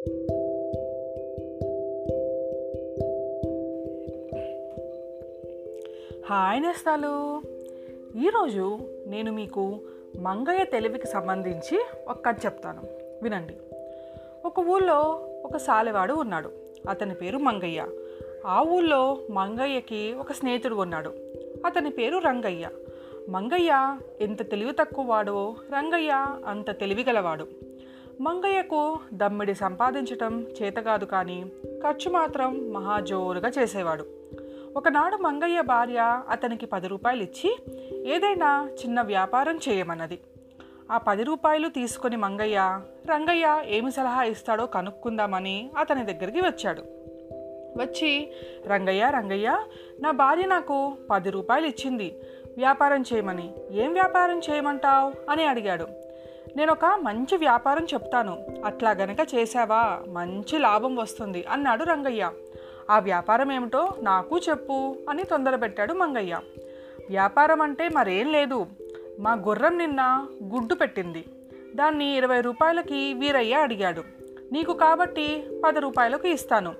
Hi నేస్తాలు. ఈరోజు నేను మీకు మంగయ్య తెలివికి సంబంధించి ఒక కథ చెప్తాను. వినండి. ఒక ఊళ్ళో ఒక సాలెవాడు ఉన్నాడు. అతని పేరు మంగయ్య. ఆ ఊళ్ళో మంగయ్యకి ఒక స్నేహితుడు ఉన్నాడు. అతని పేరు రంగయ్య. మంగయ్య ఎంత తెలివి తక్కువ వాడో రంగయ్య అంత తెలివిగలవాడు మంగయ్యకు దమ్మిడి సంపాదించటం చేతకాదు కానీ ఖర్చు మాత్రం మహాజోరుగా చేసేవాడు. ఒకనాడు మంగయ్య భార్య అతనికి పది రూపాయలు ఇచ్చి ఏదైనా చిన్న వ్యాపారం చేయమన్నది. ఆ పది రూపాయలు తీసుకొని మంగయ్య రంగయ్య ఏమి సలహా ఇస్తాడో కనుక్కుందామని అతని దగ్గరికి వచ్చాడు. వచ్చి రంగయ్య రంగయ్య నా భార్య నాకు పది రూపాయలు ఇచ్చింది. వ్యాపారం చేయమని. ఏం వ్యాపారం చేయమంటావు? అని అడిగాడు. నేను ఒక మంచి వ్యాపారం చెప్తాను. అట్లా గనక చేసావా? మంచి లాభం వస్తుంది అన్నాడు రంగయ్య. ఆ వ్యాపారం ఏమిటో నాకు చెప్పు అని తొందరపెట్టాడు మంగయ్య. వ్యాపారం అంటే మరేం లేదు. మా గుర్రం నిన్న గుడ్డు పెట్టింది. దాన్ని ఇరవై రూపాయలకి వీరయ్య అడిగాడు. నీకు కాబట్టి పది రూపాయలకు ఇస్తాను.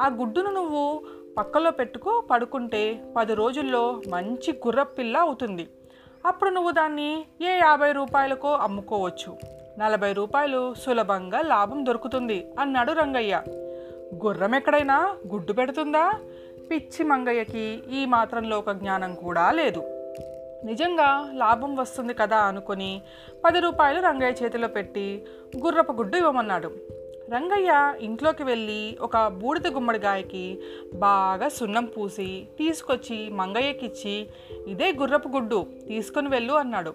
ఆ గుడ్డును నువ్వు పక్కలో పెట్టుకో పడుకుంటే పది రోజుల్లో మంచి గుర్రపిల్ల అవుతుంది. అప్పుడు నువ్వు దాన్ని ఏ యాభై రూపాయలకో అమ్ముకోవచ్చు. నలభై రూపాయలు సులభంగా లాభం దొరుకుతుంది అన్నాడు రంగయ్య. గుర్రం ఎక్కడైనా గుడ్డు పెడుతుందా? పిచ్చి మంగయ్యకి ఈ మాత్రం లోక జ్ఞానం కూడా లేదు. నిజంగా లాభం వస్తుంది కదా అనుకుని పది రూపాయలు రంగయ్య చేతిలో పెట్టి గుర్రపు గుడ్డు ఇవ్వమన్నాడు. రంగయ్య ఇంట్లోకి వెళ్ళి ఒక బూడిద గుమ్మడికాయకి బాగా సున్నం పూసి తీసుకొచ్చి మంగయ్యకిచ్చి ఇదే గుర్రపు గుడ్డు తీసుకొని వెళ్ళు అన్నాడు.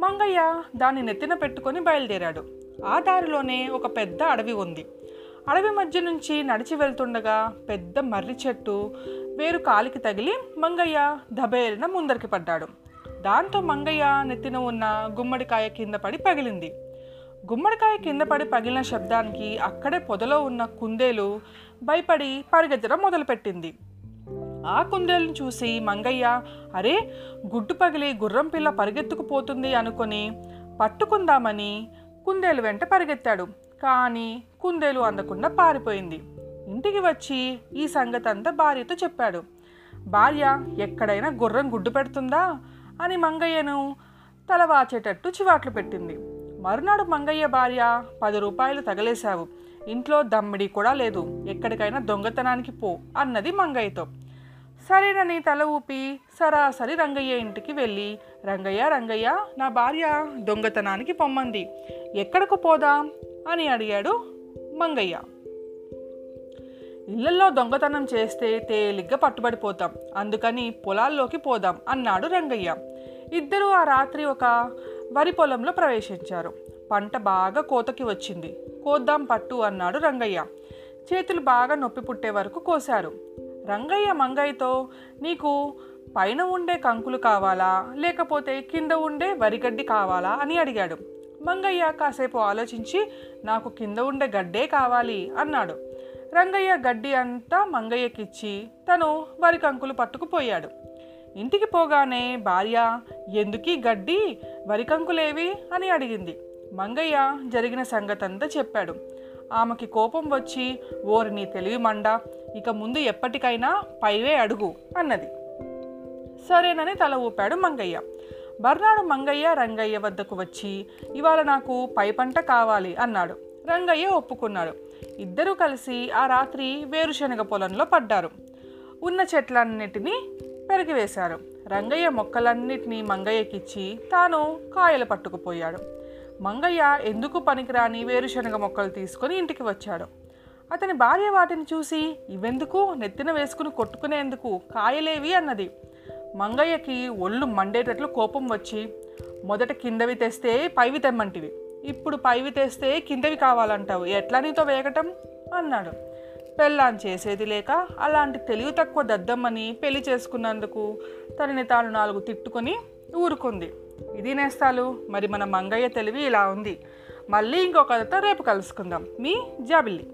మంగయ్య దాన్ని నెత్తిన పెట్టుకొని బయలుదేరాడు. ఆ దారిలోనే ఒక పెద్ద అడవి ఉంది. అడవి మధ్య నుంచి నడిచి వెళ్తుండగా పెద్ద మర్రి చెట్టు వేరు కాలికి తగిలి మంగయ్య దబేలిన ముందరికి పడ్డాడు. దాంతో మంగయ్య నెత్తిన ఉన్న గుమ్మడికాయ కింద పడి పగిలింది. గుమ్మడికాయ కింద పడి పగిలిన శబ్దానికి అక్కడే పొదలో ఉన్న కుందేలు భయపడి పరిగెత్తడం మొదలుపెట్టింది. ఆ కుందేలను చూసి మంగయ్య అరే గుడ్డు పగిలి గుర్రం పిల్ల పరిగెత్తుకుపోతుంది అనుకొని పట్టుకుందామని కుందేలు వెంట పరిగెత్తాడు. కానీ కుందేలు అందకుండా పారిపోయింది. ఇంటికి వచ్చి ఈ సంగతి అంతా భార్యతో చెప్పాడు. భార్య ఎక్కడైనా గుర్రం గుడ్డు పెడుతుందా? అని మంగయ్యను తలవాచేటట్టు చివాట్లు పెట్టింది. మరునాడు మంగయ్య భార్య పది రూపాయలు తగలేశావు. ఇంట్లో దమ్మిడి కూడా లేదు. ఎక్కడికైనా దొంగతనానికి పో అన్నది మంగయ్యతో. సరేనని తల ఊపి సరాసరి రంగయ్య ఇంటికి వెళ్ళి రంగయ్య రంగయ్య నా భార్య దొంగతనానికి పొమ్మంది. ఎక్కడకు పోదాం? అని అడిగాడు మంగయ్య. ఇళ్ళలో దొంగతనం చేస్తే తేలిగ్గా పట్టుబడిపోతాం. అందుకని పొలాల్లోకి పోదాం అన్నాడు రంగయ్య. ఇద్దరూ ఆ రాత్రి ఒక వరి పొలంలో ప్రవేశించారు. పంట బాగా కోతకి వచ్చింది. కోద్దాం పట్టు అన్నాడు రంగయ్య. చేతులు బాగా నొప్పి పుట్టే వరకు కోశారు. రంగయ్య మంగయ్యతో నీకు పైన ఉండే కంకులు కావాలా? లేకపోతే కింద ఉండే వరిగడ్డి కావాలా? అని అడిగాడు. మంగయ్య కాసేపు ఆలోచించి నాకు కింద ఉండే గడ్డే కావాలి అన్నాడు. రంగయ్య గడ్డి అంతా మంగయ్యకిచ్చి తను వరి కంకులు పట్టుకుపోయాడు ఇంటికి పోగానే భార్య ఎందుకీ గడ్డి? వరికంకులేవి అని అడిగింది. మంగయ్య జరిగిన సంగతంతా చెప్పాడు. ఆమెకి కోపం వచ్చి ఓరి నీ తెలివి మండ ఇక ముందు ఎప్పటికైనా పైవే అడుగు అన్నది. సరేనని తల ఊపాడు మంగయ్య. బర్నాడు మంగయ్య రంగయ్య వద్దకు వచ్చి ఇవాళ నాకు పై పంట కావాలి అన్నాడు. రంగయ్య ఒప్పుకున్నాడు. ఇద్దరూ కలిసి ఆ రాత్రి వేరుశనగ పొలంలో పడ్డారు. ఉన్న చెట్లన్నిటినీ పెరిగివేశారు. రంగయ్య మొక్కలన్నిటినీ మంగయ్యకిచ్చి తాను కాయలు పట్టుకుపోయాడు. మంగయ్య ఎందుకు పనికిరాని వేరుశనగ మొక్కలు తీసుకొని ఇంటికి వచ్చాడు. అతని భార్య వాటిని చూసి ఇవెందుకు? నెత్తిన వేసుకుని కొట్టుకునేందుకు కాయలేవి? అన్నది. మంగయ్యకి ఒళ్ళు మండేటట్లు కోపం వచ్చి మొదట కిందవి తెస్తే పైవి తెమ్మంటివి. ఇప్పుడు పైవి తెస్తే కిందవి కావాలంటావు. ఎట్లా నీతో వేగటం? అన్నాడు. పెళ్ళాం చేసేది లేక అలాంటి తెలివి తక్కువ దద్దమ్మని పెళ్ళి చేసుకున్నందుకు తనని తాను నాలుగు తిట్టుకొని ఊరుకుంది. ఇది నేస్తాలు. మరి మన మంగయ్య తెలివి ఇలా ఉంది. మళ్ళీ ఇంకొకరితో రేపు కలుసుకుందాం. మీ జాబిల్లి.